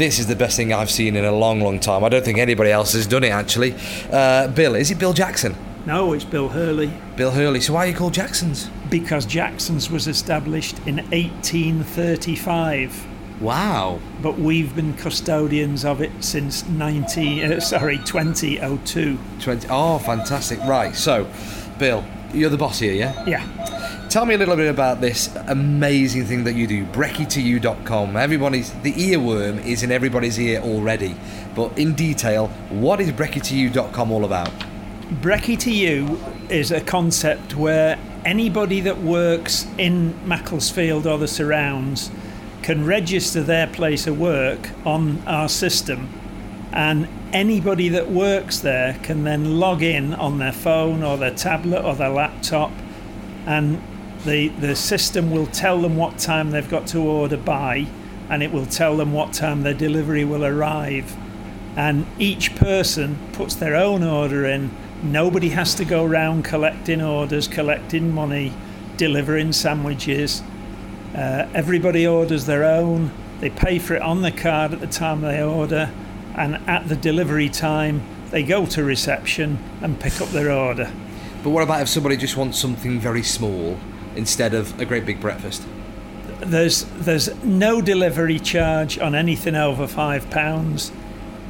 this is the best thing I've seen in a long, long time. I don't think anybody else has done it actually. Uh, Bill, is it Bill Jackson? No, it's Bill Hurley. Bill Hurley. So why are you called Jacksons? Because Jackson's was established in 1835. Wow. But we've been custodians of it since 19, uh, sorry, 2002. 20. Oh, fantastic. Right. So, Bill, you're the boss here, yeah? Yeah. Tell me a little bit about this amazing thing that you do, brekkie2u.com. Everybody's the earworm is in everybody's ear already, but in detail, what is brekkie2u.com all about? Brekkie is a concept where anybody that works in Macclesfield or the surrounds can register their place of work on our system, and anybody that works there can then log in on their phone or their tablet or their laptop, and the, the system will tell them what time they've got to order by, and it will tell them what time their delivery will arrive. And each person puts their own order in. Nobody has to go around collecting orders, collecting money, delivering sandwiches. Uh, everybody orders their own. They pay for it on the card at the time they order, and at the delivery time, they go to reception and pick up their order. But what about if somebody just wants something very small instead of a great big breakfast? There's there's no delivery charge on anything over five pounds.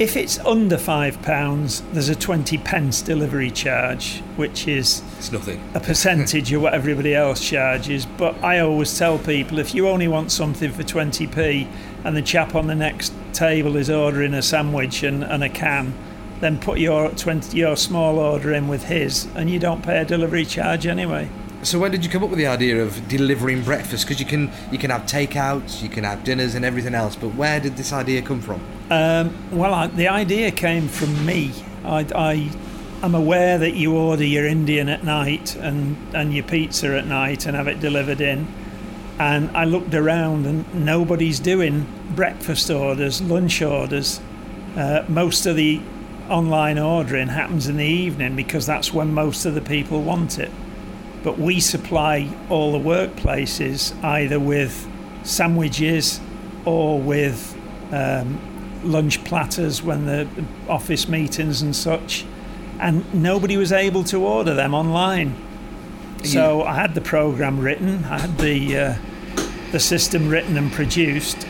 If it's under five pounds, there's a twenty pence delivery charge, which is It's nothing. a percentage of what everybody else charges. But I always tell people if you only want something for 20p and the chap on the next table is ordering a sandwich and, and a can, then put your 20 your small order in with his and you don't pay a delivery charge anyway. So when did you come up with the idea of delivering breakfast? Because you can you can have takeouts, you can have dinners and everything else. But where did this idea come from? Um, well, I, the idea came from me. I, I, I'm aware that you order your Indian at night and, and your pizza at night and have it delivered in. And I looked around and nobody's doing breakfast orders, lunch orders. Uh, most of the online ordering happens in the evening because that's when most of the people want it. But we supply all the workplaces either with sandwiches or with um, lunch platters when the office meetings and such, and nobody was able to order them online. So I had the program written, I had the uh, the system written and produced,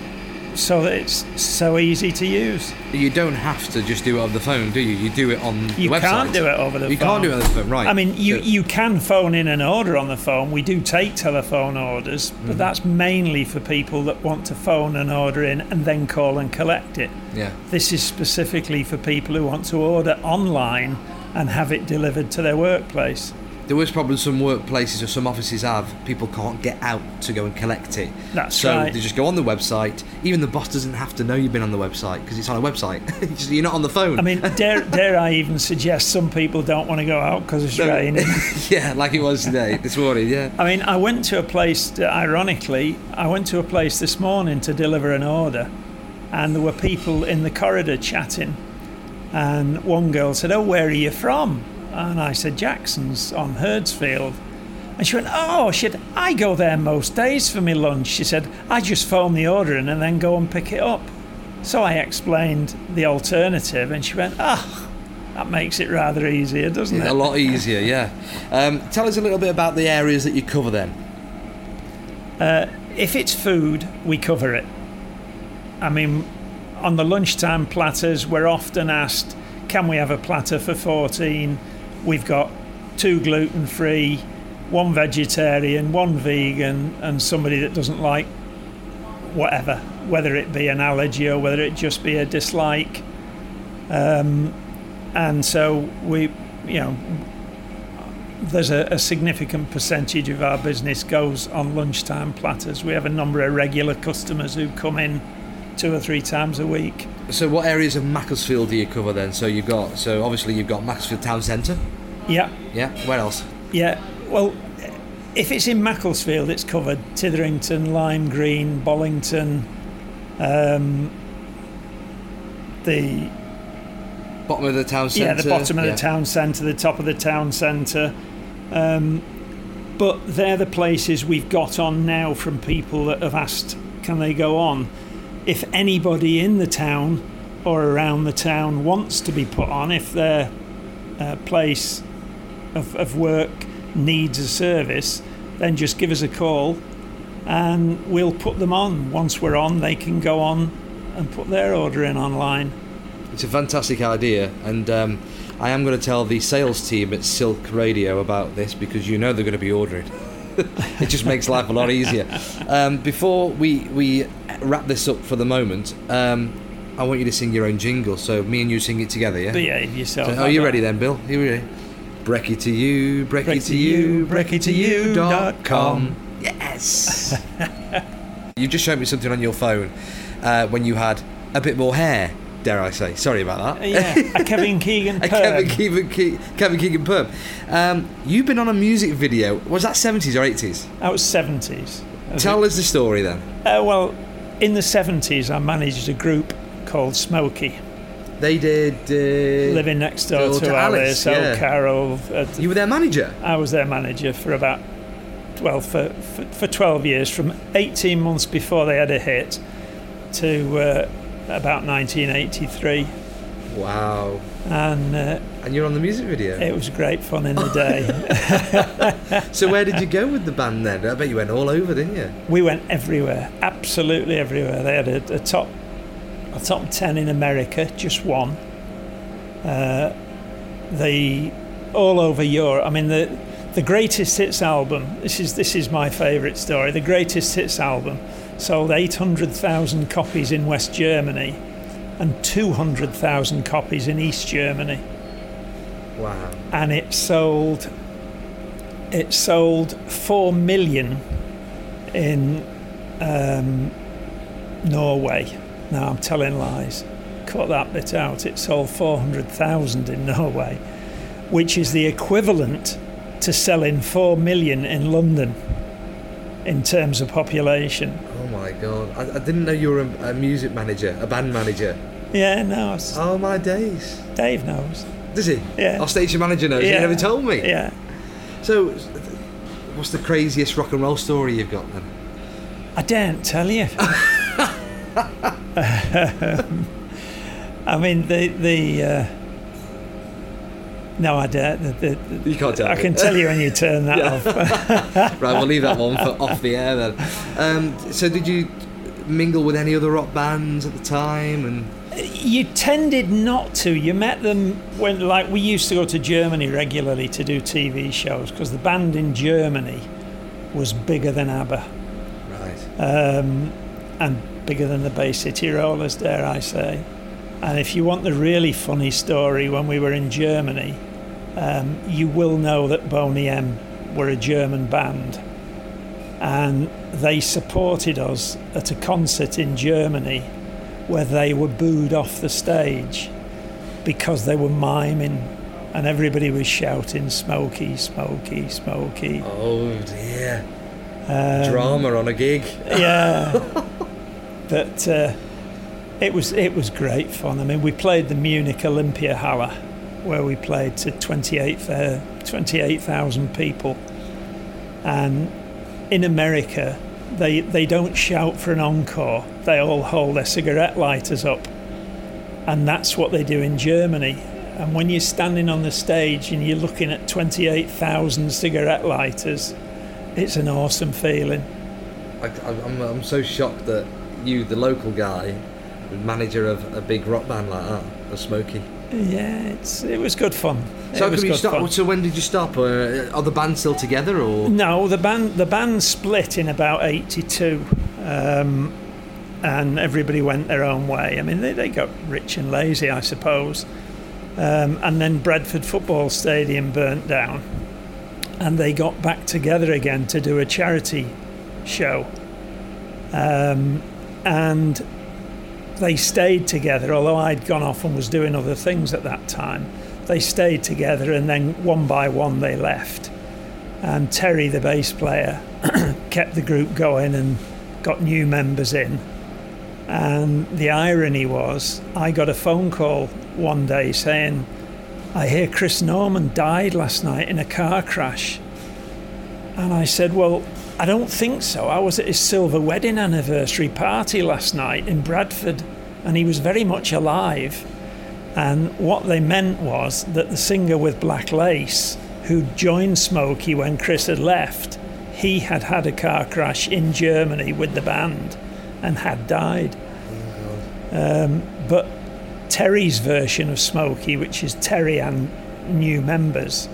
so that it's so easy to use. You don't have to just do it on the phone, do you? You do it on You the website. can't do it over the You phone. can't do it on the phone, right? I mean, you, So- you can phone in an order on the phone. We do take telephone orders, but mm-hmm. that's mainly for people that want to phone an order in and then call and collect it. yeah. This is specifically for people who want to order online and have it delivered to their workplace. The worst problem some workplaces or some offices have, people can't get out to go and collect it. That's so right. they just go on the website. Even the boss doesn't have to know you've been on the website because it's on a website. You're not on the phone. I mean, dare, dare I even suggest some people don't want to go out because it's raining? yeah, like it was today, this morning. Yeah. I mean, I went to a place, uh, ironically, I went to a place this morning to deliver an order, and there were people in the corridor chatting. And one girl said, Oh, where are you from? And I said, Jackson's on Hurdsfield. And she went, Oh, she said, I go there most days for my lunch. She said, I just phone the order in and then go and pick it up. So I explained the alternative, and she went, Ah, that makes it rather easier, doesn't it? A lot easier, yeah. Um, tell us a little bit about the areas that you cover then. if it's food, we cover it. I mean, on the lunchtime platters, we're often asked, can we have a platter for 14? We've got two gluten free, one vegetarian, one vegan, and somebody that doesn't like whatever, whether it be an allergy or whether it just be a dislike. Um, and so we, you know, there's a, a significant percentage of our business goes on lunchtime platters. We have a number of regular customers who come in two or three times a week. So, what areas of Macclesfield do you cover then? So, you've got, so obviously, you've got Macclesfield Town Centre. Yeah, Yeah. Where else? yeah. Well, if it's in Macclesfield, it's covered. Tytherington, Lime Green, Bollington, um, the Bottom of the town centre. yeah, the bottom of Yeah. the town centre, the top of the town centre. Um, but they're the places we've got on now from people that have asked, can they go on? If anybody in the town or around the town wants to be put on, if their uh, place of, of work needs a service, then just give us a call and we'll put them on. Once we're on, they can go on and put their order in online. It's a fantastic idea, and um, I am going to tell the sales team at Silk Radio about this because you know they're going to be ordering. it just makes life a lot easier. Um, before we we wrap this up for the moment, um, I want you to sing your own jingle. So me and you sing it together, yeah. Behave yourself. So, are you ready then, Bill? Are you ready? Brecky to you, brecky, Brecky to you, brecky to you dot com. Yes. you just showed me something on your phone uh, when you had a bit more hair. Dare I say? Sorry about that. Yeah, a Kevin Keegan A. Kevin Keegan, Ke- Kevin Keegan perm. Um, you've been on a music video. Was that seventies or eighties? That was 70s. Tell us the story then. Uh, well, in the 70s, I managed a group called Smokie, They did. Uh, living next door to, to Alice, Alice, yeah. O'Carroll. Uh, You were their manager. I was their manager for about, well, for, for, for 12 years, from 18 months before they had a hit to uh, about 1983. Wow. And uh, And you're on the music video. it was great fun in the day. So where did you go with the band then? I bet you went all over, didn't you? we went everywhere, absolutely everywhere. They had a, a top a top ten in America, just one. Uh, the all over Europe. I mean the the greatest hits album. This is this is my favourite story. The greatest hits album sold eight hundred thousand copies in West Germany, and two hundred thousand copies in East Germany Wow. and it sold it sold four million in um, Norway. Now I'm telling lies. Cut that bit out. It sold four hundred thousand in Norway, which is the equivalent to selling four million in London in terms of population. Oh my god. I, I didn't know you were a, a music manager, a band manager. Yeah, no, it's- Oh my days. Dave knows. Does he? Yeah. Our station manager knows. He never told me. Yeah, So, what's the craziest rock and roll story you've got then? I daren't tell you. I mean, the the. Uh, no, I don't. The, the, You can't tell I me. can tell you when you turn that off. Right, we'll leave that one for off the air then. Um, so, did you mingle with any other rock bands at the time? And you tended not to. You met them when, like, we used to go to Germany regularly to do TV shows because the band in Germany was bigger than ABBA right, um, and bigger than the Bay City Rollers, dare I say. And if you want the really funny story, when we were in Germany, um, you will know that Boney M were a German band, and they supported us at a concert in Germany where they were booed off the stage because they were miming and everybody was shouting smoky smoky smoky oh dear, um, drama on a gig. yeah. But uh, it was it was great fun. I mean we played the Munich Olympia Halle where we played to 28 uh, 28,000 people. And in America they they don't shout for an encore. They all hold their cigarette lighters up. And that's what they do in Germany. And when you're standing on the stage and you're looking at 28,000 cigarette lighters it's an awesome feeling. I, I'm, I'm so shocked that you, the local guy, manager of a big rock band like that, a Smokie. Yeah, it's it was good fun. So, was good stop, fun. so when did you stop? Uh, are the band still together, or No, the band the band split in about '82, um, and everybody went their own way. I mean, they, they got rich and lazy, I suppose. Um, and then Bradford Football Stadium burnt down, and they got back together again to do a charity show. Um, and they stayed together, although I'd gone off and was doing other things at that time. They stayed together, and then one by one they left. And Terry, the bass player, kept the group going and got new members in. And the irony was, I got a phone call one day saying, I hear Chris Norman died last night in a car crash. And I said, Well, I don't think so. I was at his silver wedding anniversary party last night in Bradford, and he was very much alive. And what they meant was that the singer with black lace, who joined Smokie when Chris had left, he had had a car crash in Germany with the band and had died. Um, but Terry's version of Smokie, which is Terry and new members,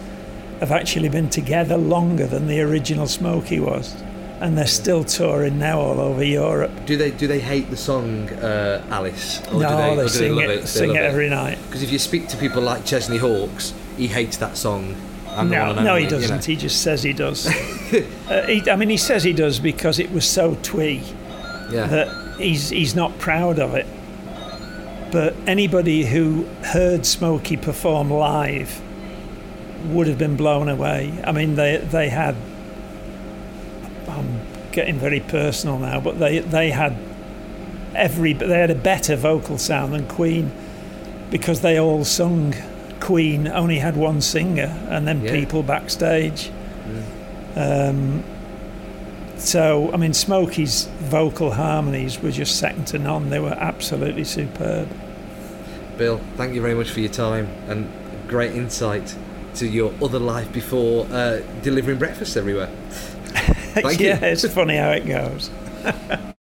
have actually been together longer than the original Smokie was, and they're still touring now all over Europe. Do they do they hate the song uh, Alice? no, they, they, sing it, sing it every night. Because if you speak to people like Chesney Hawkes, he hates that song. No, no, he doesn't. You know. He just says he does. uh, he, I mean, he says he does because it was so twee yeah. that he's he's not proud of it. But anybody who heard Smokie perform live would have been blown away. I mean, they they had. I'm getting very personal now, but they they had every they had a better vocal sound than Queen because they all sung. Queen only had one singer, and then Yeah. people backstage. Um, so, I mean, Smokie's vocal harmonies were just second to none. They were absolutely superb. Bill, thank you very much for your time and great insight to your other life before uh, delivering breakfast everywhere. Thank you. yeah, it's funny how it goes.